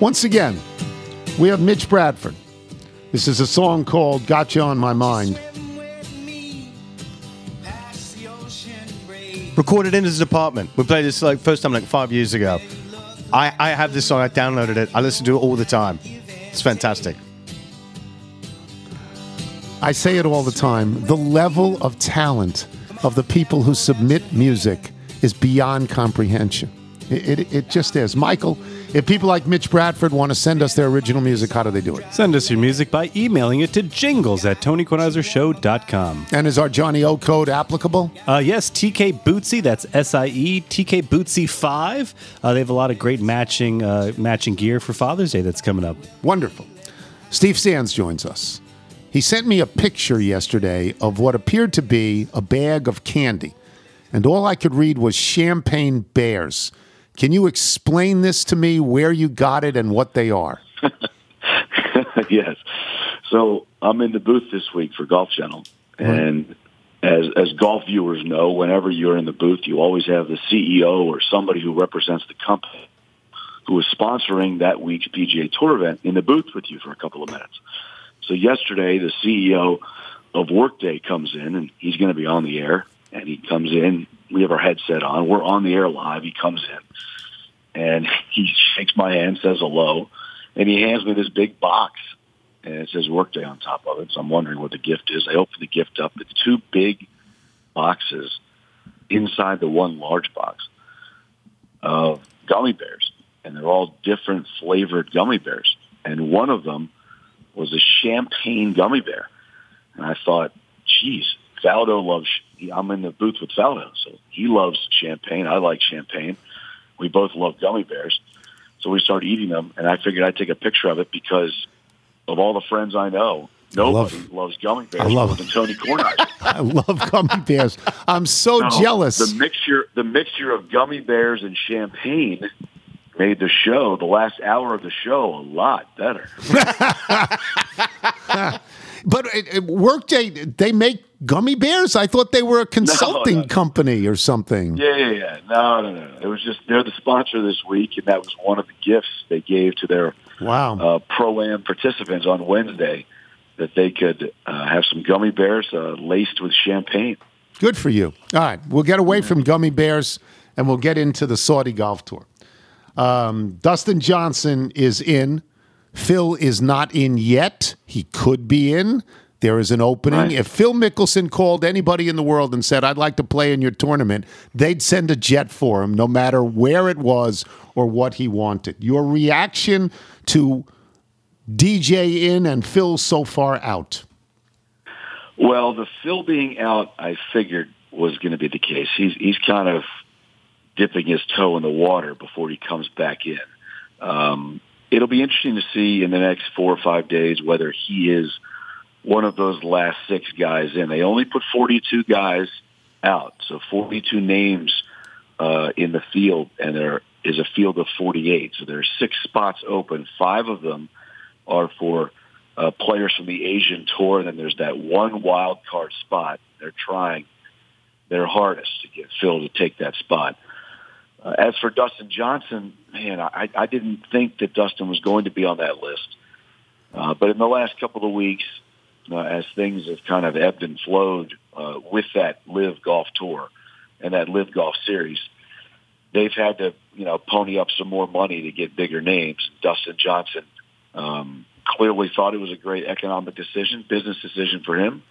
B: Once again, we have Mitch Bradford, This is a song called Got You on My Mind.
D: Recorded in his apartment. We played this like first time like five years ago. I, I have this song. I downloaded it. I listen to it all the time. It's fantastic.
B: I say it all the time. The level of talent of the people who submit music is beyond comprehension. It, it, it just is. Michael, if people like Mitch Bradford want to send us their original music, how do they do it?
C: Send us your music by emailing it to jingles at TonyKornheisershow.com.
B: And is our Johnny O code applicable?
C: Uh, yes, TK Bootsie, that's S I E, TK Bootsie 5. Uh, they have a lot of great matching, uh, matching gear for Father's Day that's coming up.
B: Wonderful. Steve Sands joins us. He sent me a picture yesterday of what appeared to be a bag of candy, and all I could read was champagne bears. Can you explain this to me, where you got it, and what they are?
J: yes. So I'm in the booth this week for Golf Channel, and as as golf viewers know, whenever you're in the booth, you always have the CEO or somebody who represents the company who is sponsoring that week's PGA Tour event in the booth with you for a couple of minutes. So yesterday, the CEO of Workday comes in, and he's going to be on the air. And he comes in. We have our headset on. We're on the air live. He comes in, and he shakes my hand, says hello, and he hands me this big box, and it says Workday on top of it. So I'm wondering what the gift is. I open the gift up. It's two big boxes inside the one large box of gummy bears, and they're all different flavored gummy bears. And one of them was a champagne gummy bear. And I thought, geez, Faldo loves, I'm in the booth with Faldo, so he loves champagne. I like champagne. We both love gummy bears. So we started eating them, and I figured I'd take a picture of it because of all the friends I know, nobody
B: love-
J: loves gummy bears
B: I love-
J: more than Tony Kornheiser.
B: I love gummy bears. I'm so
J: No,
B: jealous.
J: The mixture, the mixture of gummy bears and champagne made the show, the last hour of the show, a lot better.
B: But it, it, Workday, they make gummy bears? I thought they were a consulting
J: no.
B: company or something.
J: Yeah, yeah, yeah. No, no, no. It was just they're the sponsor this week, and that was one of the gifts they gave to their
B: Wow.
J: uh, pro am participants on Wednesday that they could uh, have some gummy bears uh, laced with champagne.
B: Good for you. All right, we'll get away from gummy bears and we'll get into the Saudi golf tour. Um, Dustin Johnson is in. Phil is not in yet. He could be in. There is an opening.
J: Right.
B: If Phil Mickelson called anybody in the world and said, I'd like to play in your tournament, they'd send a jet for him, no matter where it was or what he wanted. Your reaction to DJ in and Phil so far out?
J: Well, the Phil being out, I figured was going to be the case. He's he's kind of dipping his toe in the water before he comes back in. Um, it'll be interesting to see in the next four or five days whether he is one of those last six guys in. They only put 42 guys out, so 42 names uh, in the field, and there is a field of 48. So there are six spots open. Five of them are for uh, players from the Asian tour. And then there's that one wild card spot. They're trying their hardest to get Phil to take that spot. Uh, as for Dustin Johnson, man, I, I didn't think that Dustin was going to be on that list. Uh, but in the last couple of weeks, uh, as things have kind of ebbed and flowed uh, with that LIV Golf Tour and that LIV Golf Series, they've had to, you know, pony up some more money to get bigger names. Dustin Johnson um, clearly thought it was a great economic decision, business decision for him,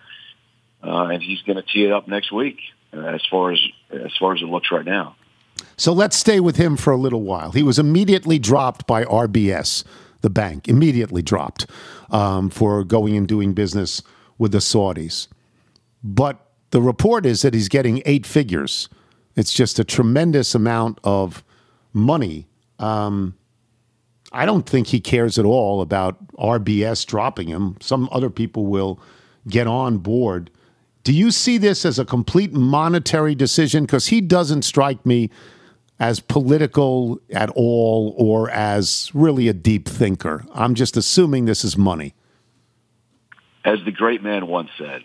J: uh, and he's going to tee it up next week. Uh, as far as as far as it looks right now.
B: So let's stay with him for a little while. He was immediately dropped by RBS, the bank, immediately dropped um, for going and doing business with the Saudis. But the report is that he's getting eight figures. It's just a tremendous amount of money. Um, I don't think he cares at all about RBS dropping him. Some other people will get on board. Do you see this as a complete monetary decision? Because he doesn't strike me as political at all or as really a deep thinker. I'm just assuming this is money.
J: As the great man once said,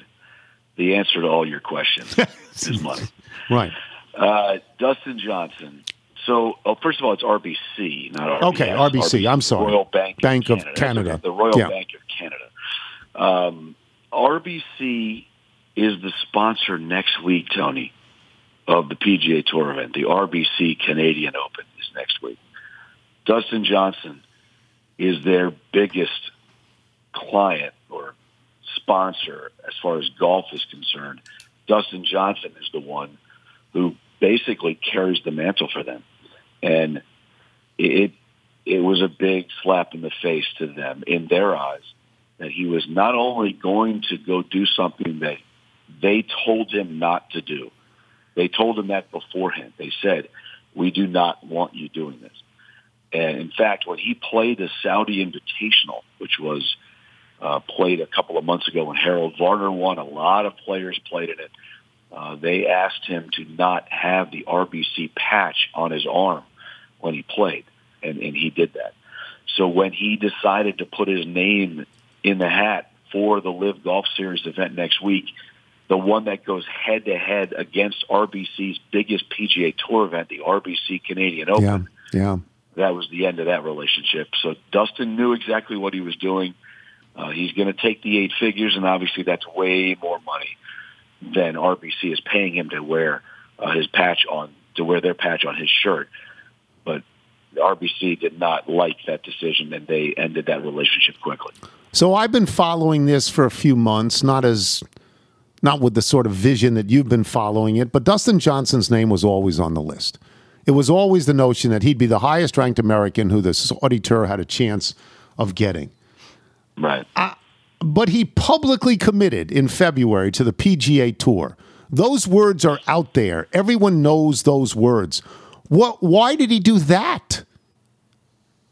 J: the answer to all your questions is money.
B: Right.
J: Uh, Dustin Johnson. So, oh, first of all, it's RBC, not RBS.
B: Okay, RBC. I'm sorry.
J: Royal Bank,
B: Bank
J: of
B: of
J: Canada.
B: Canada.
J: The Royal
B: Yeah.
J: Bank of Canada. Um, RBC is the sponsor next week, Tony, of the PGA Tour event. The RBC Canadian Open is next week. Dustin Johnson is their biggest client or sponsor as far as golf is concerned. Dustin Johnson is the one who basically carries the mantle for them. And it it was a big slap in the face to them in their eyes that he was not only going to go do something that they told him not to do. They told him that beforehand. They said, "We do not want you doing this." And in fact, when he played the Saudi Invitational, which was uh, played a couple of months ago when Harold Varner won, a lot of players played in it. Uh, they asked him to not have the RBC patch on his arm when he played, and, and he did that. So when he decided to put his name in the hat for the LIV Golf Series event next week, the one that goes head to head against RBC's biggest PGA Tour event, the RBC Canadian Open,
B: Yeah, yeah.
J: that was the end of that relationship. So Dustin knew exactly what he was doing. Uh, he's going to take the eight figures, and obviously that's way more money than RBC is paying him to wear uh, his patch on to wear their patch on his shirt. But RBC did not like that decision, and they ended that relationship quickly.
B: So I've been following this for a few months, not as not with the sort of vision that you've been following it, but Dustin Johnson's name was always on the list. It was always the notion that he'd be the highest ranked American who the Saudi tour had a chance of getting.
J: Right.
B: But he publicly committed in February to the PGA Tour. Those words are out there. Everyone knows those words. What why did he do that?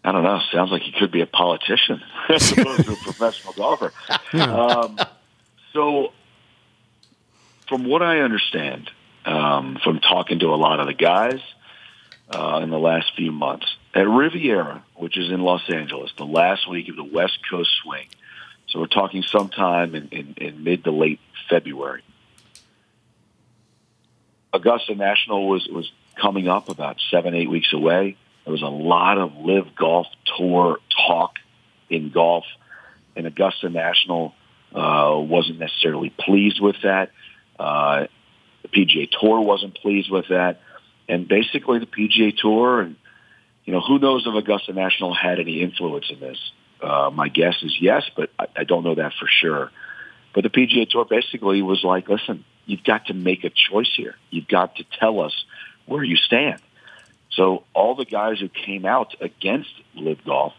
J: I don't know. Sounds like he could be a politician as opposed to a professional golfer. Um, so, from what I understand, um, from talking to a lot of the guys uh, in the last few months, at Riviera, which is in Los Angeles, the last week of the West Coast swing, so we're talking sometime in, in, in mid to late February, Augusta National was, was coming up about seven, eight weeks away. There was a lot of LIV Golf tour talk in golf, and Augusta National uh, wasn't necessarily pleased with that. Uh, the PGA Tour wasn't pleased with that, and basically the PGA Tour and you know who knows if Augusta National had any influence in this. Uh, my guess is yes, but I, I don't know that for sure. But the PGA Tour basically was like, listen, you've got to make a choice here. You've got to tell us where you stand. So all the guys who came out against LIV Golf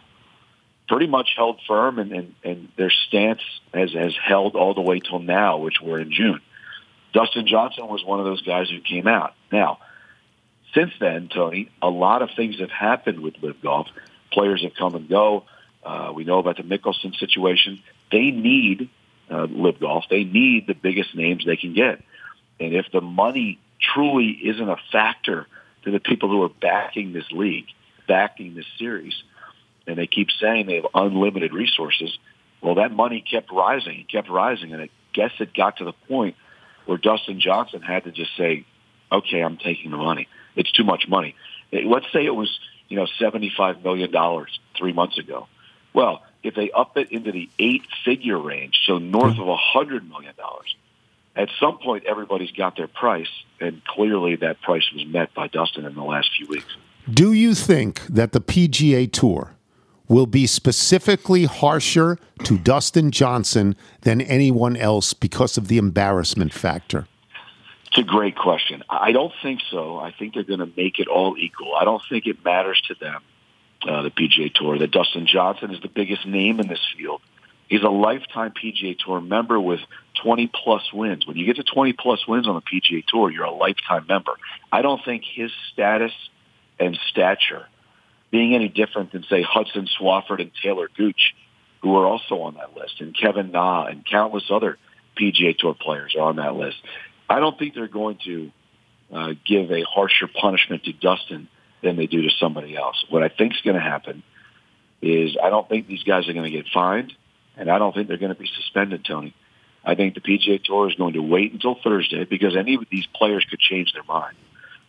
J: pretty much held firm, and, and, and their stance has, has held all the way till now, which we're in June. Dustin Johnson was one of those guys who came out. Now, since then, Tony, a lot of things have happened with LIV Golf. Players have come and go. Uh, we know about the Mickelson situation. They need uh, LIV Golf. They need the biggest names they can get. And if the money truly isn't a factor to the people who are backing this league, backing this series, and they keep saying they have unlimited resources, well, that money kept rising. It kept rising. And I guess it got to the point where Dustin Johnson had to just say, okay, I'm taking the money. It's too much money. Let's say it was, you know, $75 million three three months ago. Well, if they up it into the eight-figure range, so north of a $100 million, at some point everybody's got their price, and clearly that price was met by Dustin in the last few weeks.
B: Do you think that the PGA Tour will be specifically harsher to Dustin Johnson than anyone else because of the embarrassment factor?
J: It's a great question. I don't think so. I think they're going to make it all equal. I don't think it matters to them, uh, the PGA Tour, that Dustin Johnson is the biggest name in this field. He's a lifetime PGA Tour member with 20 plus wins. When you get to 20 plus wins on the PGA Tour, you're a lifetime member. I don't think his status and stature being any different than, say, Hudson Swafford and Taylor Gooch, who are also on that list, and Kevin Na and countless other PGA Tour players are on that list. I don't think they're going to uh, give a harsher punishment to Dustin than they do to somebody else. What I think is going to happen is I don't think these guys are going to get fined, and I don't think they're going to be suspended, Tony. I think the PGA Tour is going to wait until Thursday because any of these players could change their mind.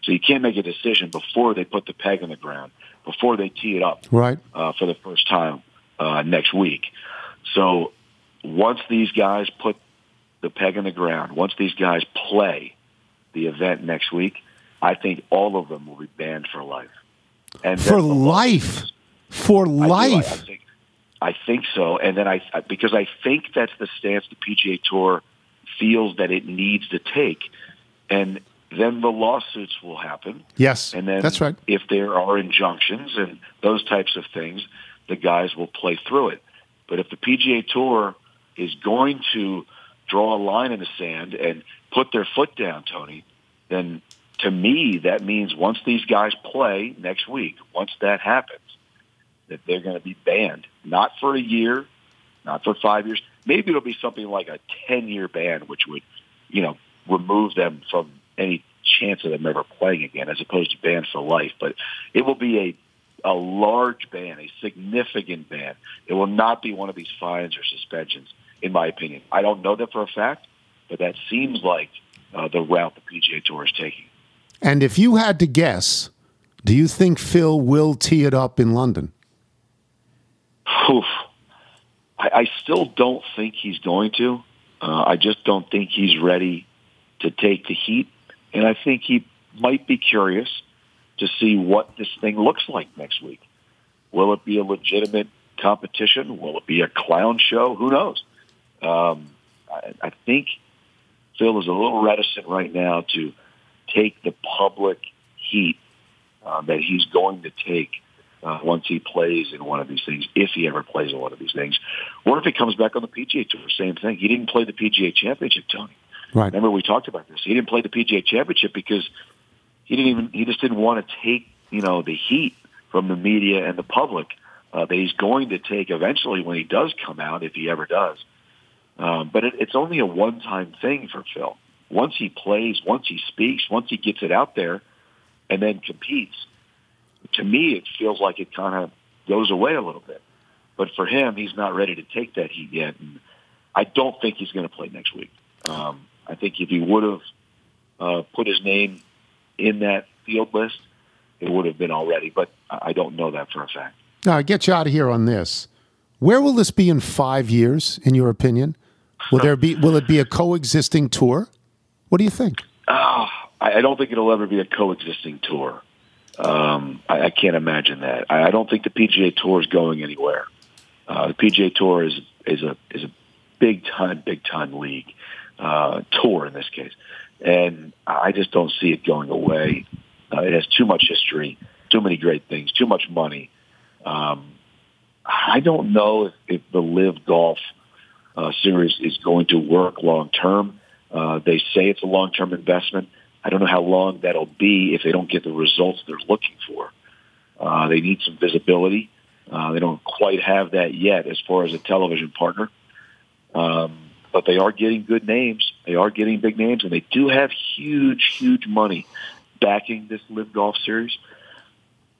J: So you can't make a decision before they put the peg in the ground, before they tee it up
B: Right.
J: uh, for the first time uh, next week. So once these guys put the peg in the ground, once these guys play the event next week, I think all of them will be banned for life. And
B: For life. For
J: I do. I- I
B: life.
J: think, I think so. And then I- because I think that's the stance the PGA Tour feels that it needs to take. And then the lawsuits will happen.
B: Yes.
J: And then
B: That's right.
J: if there are injunctions and those types of things, the guys will play through it. But if the PGA Tour is going to draw a line in the sand and put their foot down, Tony, then to me that means once these guys play next week, once that happens, that they're going to be banned, not for a year, not for five years. Maybe it'll be something like a ten-year ban, which would, you know, remove them from any chance of them ever playing again, as opposed to banned for life. But it will be a a large ban, a significant ban. It will not be one of these fines or suspensions, in my opinion. I don't know that for a fact, but that seems like uh, the route the PGA Tour is taking.
B: And if you had to guess, do you think Phil will tee it up in London?
J: Oof. I, I still don't think he's going to. Uh, I just don't think he's ready to take the heat, and I think he might be curious to see what this thing looks like next week. Will it be a legitimate competition? Will it be a clown show? Who knows? Um, I, I think Phil is a little reticent right now to take the public heat uh, that he's going to take uh, once he plays in one of these things, if he ever plays in one of these things. Or if he comes back on the PGA Tour, same thing. He didn't play the PGA Championship, Tony.
B: Right.
J: Remember we talked about this. He didn't play the PGA Championship because he didn't even he just didn't want to take you know the heat from the media and the public uh, that he's going to take eventually when he does come out, if he ever does. Um, but it, it's only a one-time thing for Phil. Once he plays, once he speaks, once he gets it out there, and then competes, to me it feels like it kind of goes away a little bit. But for him, he's not ready to take that heat yet, and I don't think he's going to play next week. Um, I think if he would have uh, put his name in that field list, it would have been already. But I don't know that for a fact.
B: Now, I get you out of here on this. Where will this be in five years, in your opinion? Will there be? Will it be a coexisting tour? What do you think?
J: Oh, I I don't think it'll ever be a coexisting tour. Um, I, I can't imagine that. I, I don't think the PGA Tour is going anywhere. Uh, the PGA Tour is is a is a big time, big time league uh, tour in this case, and I just don't see it going away. Uh, it has too much history, too many great things, too much money. Um, I don't know if, if the LIV Golf uh, series is going to work long term. Uh, they say it's a long term investment. I don't know how long that'll be if they don't get the results they're looking for. Uh, they need some visibility. Uh, they don't quite have that yet as far as a television partner. Um, but they are getting good names. They are getting big names, and they do have huge, huge money backing this LIV Golf Series.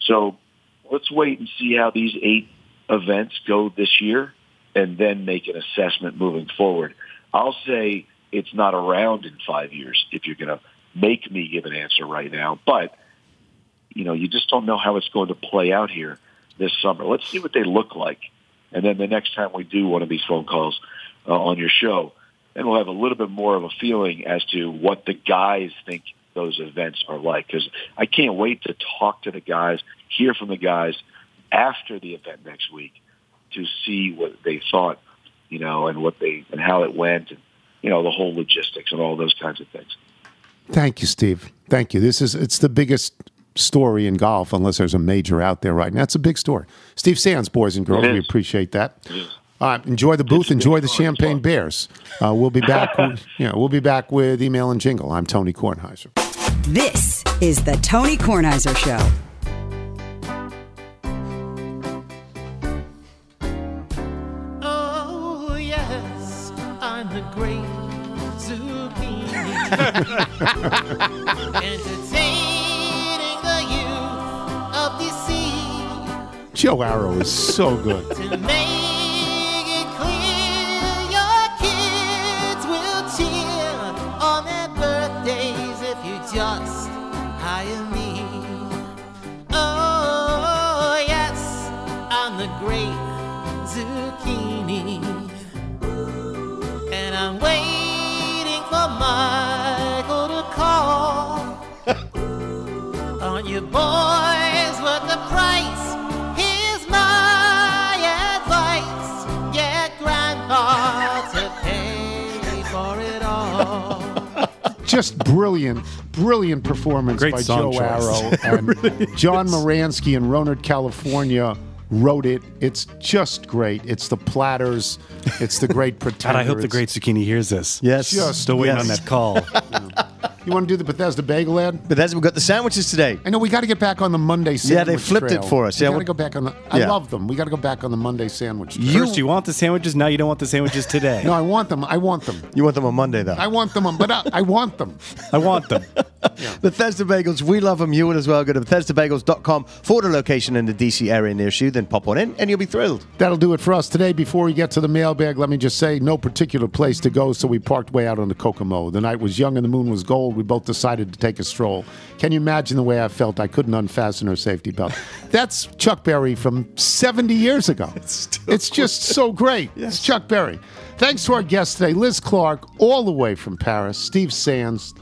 J: So let's wait and see how these eight events go this year, and then make an assessment moving forward. I'll say it's not around in five years if you're going to make me give an answer right now, but you know, you just don't know how it's going to play out here this summer. Let's see what they look like. And then the next time we do one of these phone calls uh, on your show, and we'll have a little bit more of a feeling as to what the guys think those events are like. Because I can't wait to talk to the guys, hear from the guys after the event next week to see what they thought, you know, and what they and how it went, and you know, the whole logistics and all those kinds of things.
B: Thank you, Steve. Thank you. This is it's the biggest story in golf, unless there's a major out there right now. It's a big story. Steve Sands, boys and girls, we appreciate that. All right, enjoy the booth, enjoy the champagne bears. Uh, we'll be back. with, you know, we'll be back with email and jingle. I'm Tony Kornheiser.
A: This is the Tony Kornheiser Show.
G: Oh, yes, I'm the great zucchini. Entertaining the youth of DC
B: Joe Arrow is so good.
G: Boys, what the price? Here's my advice. Get grandpa to pay for it all.
B: Just brilliant, brilliant performance
C: Great
B: by
C: song
B: Joe
C: choice.
B: Arrow. And John Moransky in Roanoke, California wrote it. It's just great. It's the platters. It's the great
C: God,
B: pretender.
C: I hope the
B: It's-
C: great zucchini hears this.
D: Yes.
B: Just-
C: Still waiting
D: yes.
C: on that call.
B: You want to do the Bethesda Bagel ad?
D: Bethesda, we've got the sandwiches today.
B: I know we got to get back on the Monday sandwich
D: Yeah, they flipped it for us.
B: We
D: Yeah,
B: got to go back on the. I
D: Yeah.
B: love them. We got to go back on the Monday sandwich. trail.
C: First, you want the sandwiches. Now you don't want the sandwiches today.
B: No, I want them. I want them.
D: You want them on Monday though.
B: I want them, on, but I, I want them.
C: I want them.
D: Bethesda Bagels, we love them. You will as well. Go to BethesdaBagels.com for the location in the DC area near you. Then pop on in and you'll be thrilled.
B: That'll do it for us today. Before we get to the mailbag, let me just say no particular place to go, so we parked way out on the Kokomo. The night was young and the moon was gold. We both decided to take a stroll. Can you imagine the way I felt? I couldn't unfasten her safety belt. That's Chuck Berry from 70 years ago. It's, just so great. It's Chuck Berry. Thanks to our guest today, Liz Clarke, all the way from Paris, Steve Sands,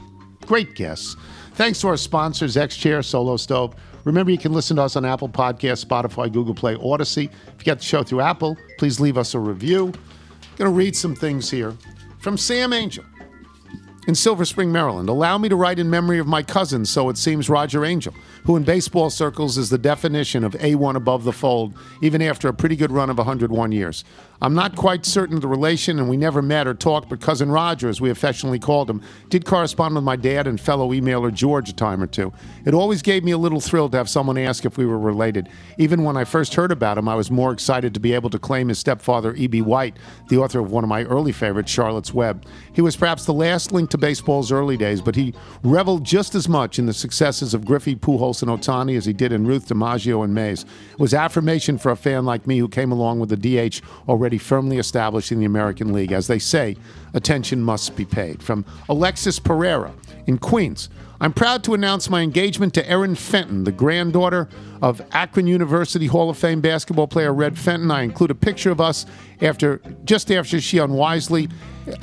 B: great guests. Thanks to our sponsors, X Chair, Solo Stove. Remember, you can listen to us on Apple Podcasts, Spotify, Google Play, Odyssey. If you get the show through Apple, please leave us a review. I'm going to read some things here from Sam Angel in Silver Spring, Maryland. Allow me to write in memory of my cousin, so it seems Roger Angell, who in baseball circles is the definition of A1 above the fold, even after a pretty good run of 101 years. I'm not quite certain of the relation, and we never met or talked, but cousin Roger, as we affectionately called him, did correspond with my dad and fellow emailer George a time or two. It always gave me a little thrill to have someone ask if we were related. Even when I first heard about him, I was more excited to be able to claim his stepfather, E.B. White, the author of one of my early favorites, Charlotte's Web. He was perhaps the last link to baseball's early days, but he reveled just as much in the successes of Griffey, Pujols, and Ohtani as he did in Ruth DiMaggio and Mays. It was affirmation for a fan like me who came along with the DH already firmly established in the American League. As they say, attention must be paid. From Alexis Pereira in Queens. I'm proud to announce my engagement to Erin Fenton, the granddaughter of Akron University Hall of Fame basketball player Red Fenton. I include a picture of us after just after she unwisely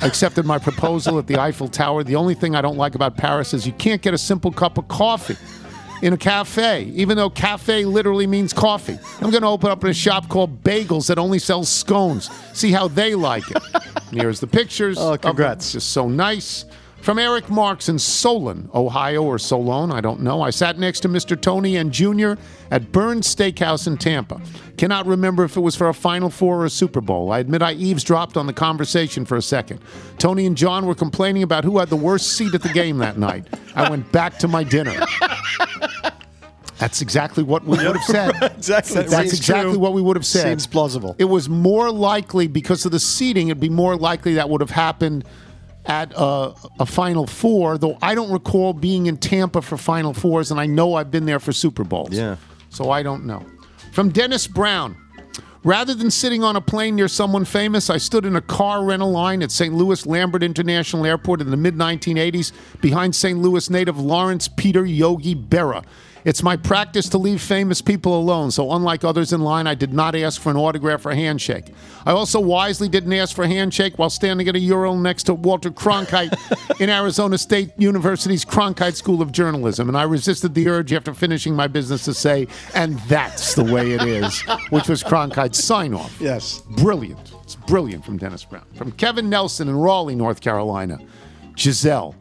B: accepted my proposal at the Eiffel Tower. The only thing I don't like about Paris is you can't get a simple cup of coffee in a cafe, even though cafe literally means coffee. I'm going to open up a shop called Bagels that only sells scones. See how they like it. And here's the pictures.
D: Oh, congrats.
B: Just so nice. From Eric Marks in Solon, Ohio, or Solon, I don't know. I sat next to Mr. Tony and Jr. at Bern's Steakhouse in Tampa. Cannot remember if it was for a Final Four or a Super Bowl. I admit I eavesdropped on the conversation for a second. Tony and John were complaining about who had the worst seat at the game that night. I went back to my dinner. That's exactly what we would have said.
D: Exactly.
B: That's exactly
D: true.
B: what we would have said.
D: Seems plausible.
B: It was more likely because of the seating. It'd be more likely that would have happened at a, a Final Four. Though I don't recall being in Tampa for Final Fours, and I know I've been there for Super Bowls.
D: Yeah.
B: So I don't know. From Dennis Brown. Rather than sitting on a plane near someone famous, I stood in a car rental line at St. Louis Lambert International Airport in the mid 1980s behind St. Louis native Lawrence Peter Yogi Berra. It's my practice to leave famous people alone, so unlike others in line, I did not ask for an autograph or handshake. I also wisely didn't ask for a handshake while standing at a urinal next to Walter Cronkite in Arizona State University's Cronkite School of Journalism, and I resisted the urge after finishing my business to say, and that's the way it is, which was Cronkite's sign off.
D: Yes.
B: Brilliant. It's brilliant from Dennis Brown. From Kevin Nelson in Raleigh, North Carolina. Gisele.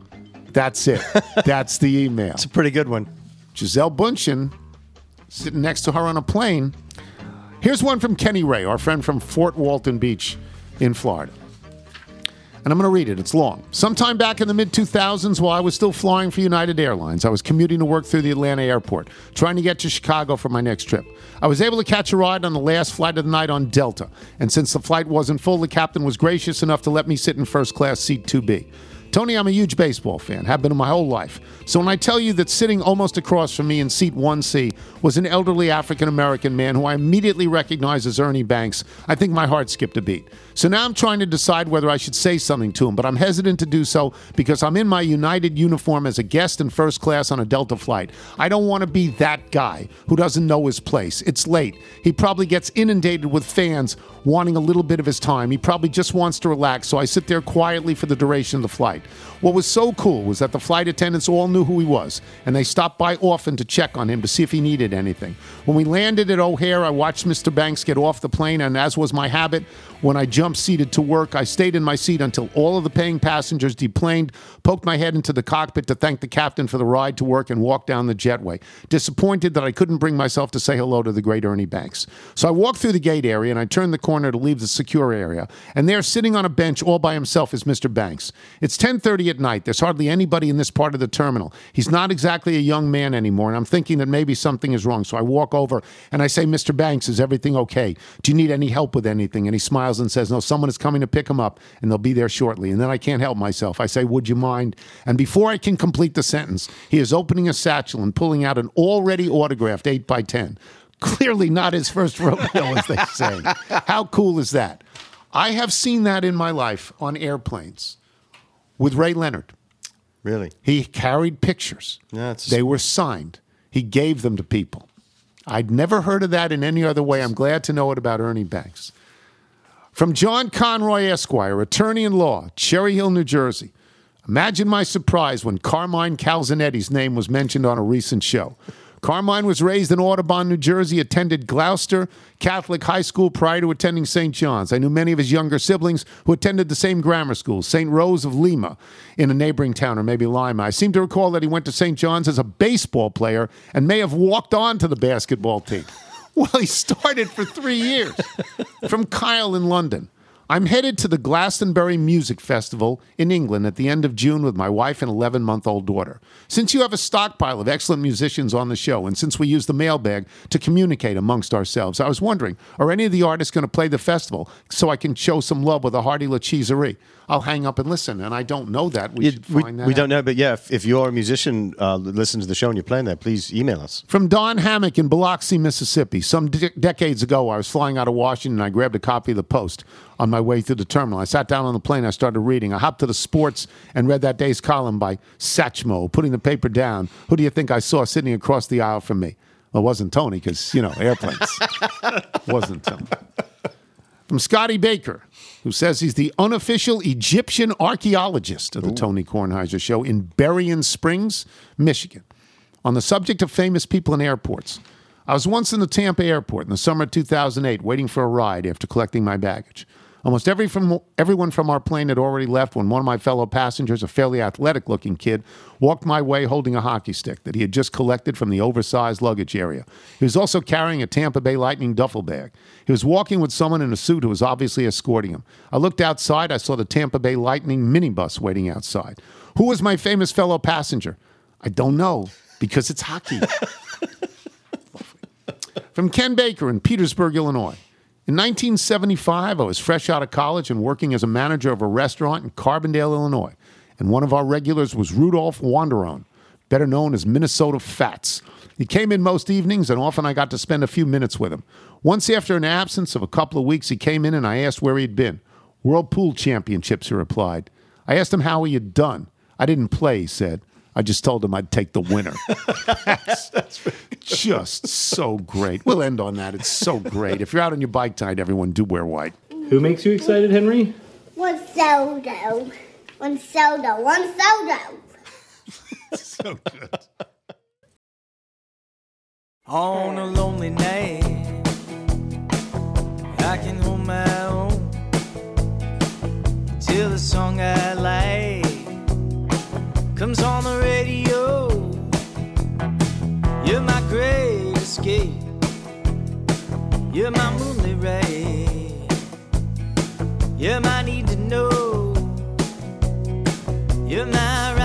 B: That's it. That's the email.
D: It's a pretty good one.
B: Gisele Bündchen sitting next to her on a plane. Here's one from Kenny Ray, our friend from Fort Walton Beach in Florida. And I'm going to read it. It's long. Sometime back in the mid 2000s, while I was still flying for United Airlines, I was commuting to work through the Atlanta airport, trying to get to Chicago for my next trip. I was able to catch a ride on the last flight of the night on Delta. And since the flight wasn't full, the captain was gracious enough to let me sit in first class seat 2B. Tony, I'm a huge baseball fan, have been my whole life. So when I tell you that sitting almost across from me in seat 1C was an elderly African American man who I immediately recognized as Ernie Banks, I think my heart skipped a beat. So now I'm trying to decide whether I should say something to him, but I'm hesitant to do so because I'm in my United uniform as a guest in first class on a Delta flight. I don't want to be that guy who doesn't know his place. It's late. He probably gets inundated with fans wanting a little bit of his time. He probably just wants to relax, so I sit there quietly for the duration of the flight. Flight. What was so cool was that the flight attendants all knew who he was, and they stopped by often to check on him to see if he needed anything. When we landed at O'Hare, I watched Mr. Banks get off the plane, and as was my habit, when I jumped seated to work, I stayed in my seat until all of the paying passengers deplaned, poked my head into the cockpit to thank the captain for the ride to work, and walked down the jetway. Disappointed that I couldn't bring myself to say hello to the great Ernie Banks. So I walked through the gate area and I turned the corner to leave the secure area. And there, sitting on a bench all by himself, is Mr. Banks. It's 10:30 at night. There's hardly anybody in this part of the terminal. He's not exactly a young man anymore, and I'm thinking that maybe something is wrong. So I walk over and I say, "Mr. Banks, is everything okay? Do you need any help with anything?" And he smiles and says, "No, someone is coming to pick him up, and they'll be there shortly." And then I can't help myself. I say, "Would you mind?" And before I can complete the sentence, he is opening a satchel and pulling out an already autographed 8 by 10 Clearly not his first rodeo, as they say. How cool is that? I have seen that in my life on airplanes with Ray Leonard.
D: Really?
B: He carried pictures.
D: Yeah,
B: They were signed. He gave them to people. I'd never heard of that in any other way. I'm glad to know it about Ernie Banks. From John Conroy Esquire, attorney in law, Cherry Hill, New Jersey. Imagine my surprise when Carmine Calzonetti's name was mentioned on a recent show. Carmine was raised in Audubon, New Jersey, attended Gloucester Catholic High School prior to attending St. John's. I knew many of his younger siblings who attended the same grammar school, St. Rose of Lima, in a neighboring town, or maybe Lima. I seem to recall that he went to St. John's as a baseball player and may have walked on to the basketball team. Well, he started for three years. From Kyle in London. I'm headed to the Glastonbury Music Festival in England at the end of June with my wife and 11 month old daughter. Since you have a stockpile of excellent musicians on the show, and since we use the mailbag to communicate amongst ourselves, I was wondering are any of the artists going to play the festival so I can show some love with a hearty La Cheeserie? I'll hang up and listen, and I don't know that. We should
D: we,
B: find that
D: we don't know, but yeah, if, if you're a musician, uh, that listens to the show and you're playing there, please email us.
B: From Don Hammock in Biloxi, Mississippi. Some de- decades ago, I was flying out of Washington I grabbed a copy of the Post on my way through the terminal. I sat down on the plane, I started reading. I hopped to the sports and read that day's column by Satchmo, putting the paper down. Who do you think I saw sitting across the aisle from me? Well, it wasn't Tony, because, you know, airplanes. wasn't Tony. From Scotty Baker, who says he's the unofficial Egyptian archaeologist of the Tony Kornheiser Show in Berrien Springs, Michigan. On the subject of famous people in airports, I was once in the Tampa airport in the summer of 2008 waiting for a ride after collecting my baggage. Almost every from, everyone from our plane had already left when one of my fellow passengers, a fairly athletic looking kid, walked my way holding a hockey stick that he had just collected from the oversized luggage area. He was also carrying a Tampa Bay Lightning duffel bag. He was walking with someone in a suit who was obviously escorting him. I looked outside, I saw the Tampa Bay Lightning minibus waiting outside. Who was my famous fellow passenger? I don't know because it's hockey. From Ken Baker in Petersburg, Illinois. In 1975, I was fresh out of college and working as a manager of a restaurant in Carbondale, Illinois. And one of our regulars was Rudolph Wanderone, better known as Minnesota Fats. He came in most evenings, and often I got to spend a few minutes with him. Once, after an absence of a couple of weeks, he came in and I asked where he'd been. World Pool Championships, he replied. I asked him how he had done. I didn't play, he said. I just told him I'd take the winner. that's, just so great. We'll end on that. It's so great. If you're out on your bike tonight, everyone do wear white.
C: Who makes you excited, Henry?
K: One soda. One soda. One soda.
B: so good.
L: On a lonely night, I can hold my own till the song I like comes on the radio. You're my great escape. You're my moonlit ray. You're my need to know. You're my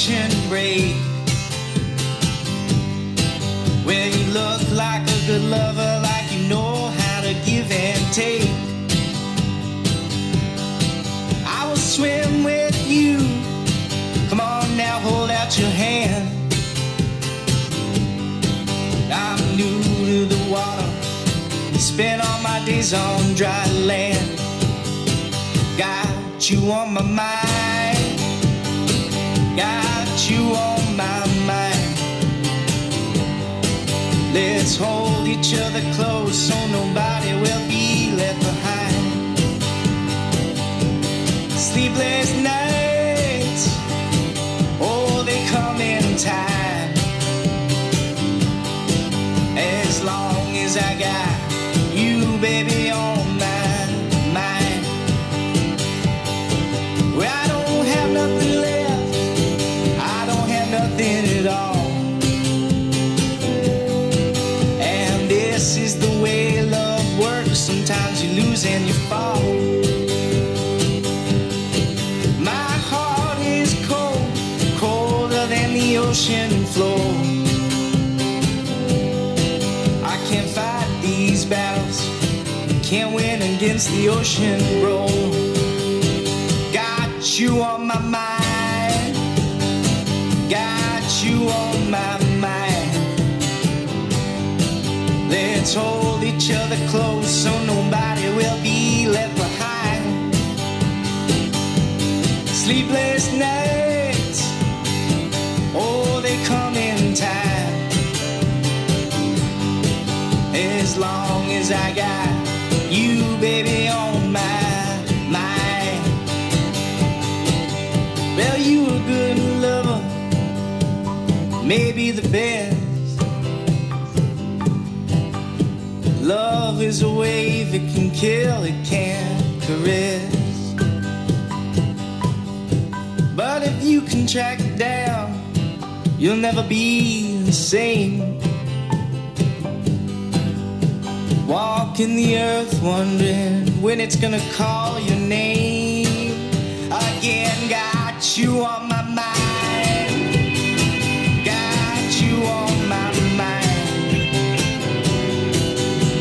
L: ocean break? Where you look like a good lover, like you know how to give and take. I will swim with you. Come on now, hold out your hand. I'm new to the water. Spend all my days on dry land. Got you on my mind. Got you on my mind. Let's hold each other close so nobody will be left behind. Sleepless nights, oh, they come in time. As long as I got you, baby, on Lose and you fall. My heart is cold, colder than the ocean floor. I can't fight these battles, can't win against the ocean roll. Got you on my mind, got you on my mind. Let's hold each other close so nobody Sleepless nights, oh, they come in time. As long as I got you, baby, on my mind. Well, you a good lover, maybe the best. Love is a wave, it can kill, it can caress. But if you can track down, you'll never be the same. Walking the earth wondering when it's gonna call your name. Again, got you on my mind. Got you on my mind.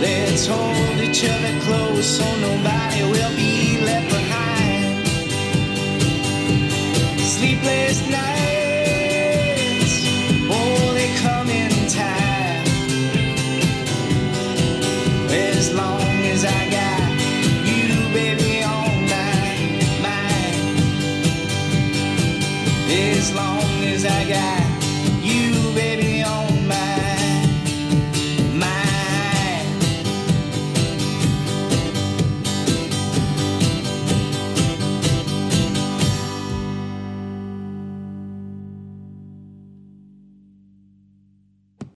L: Let's hold each other close so nobody will sleepless nights.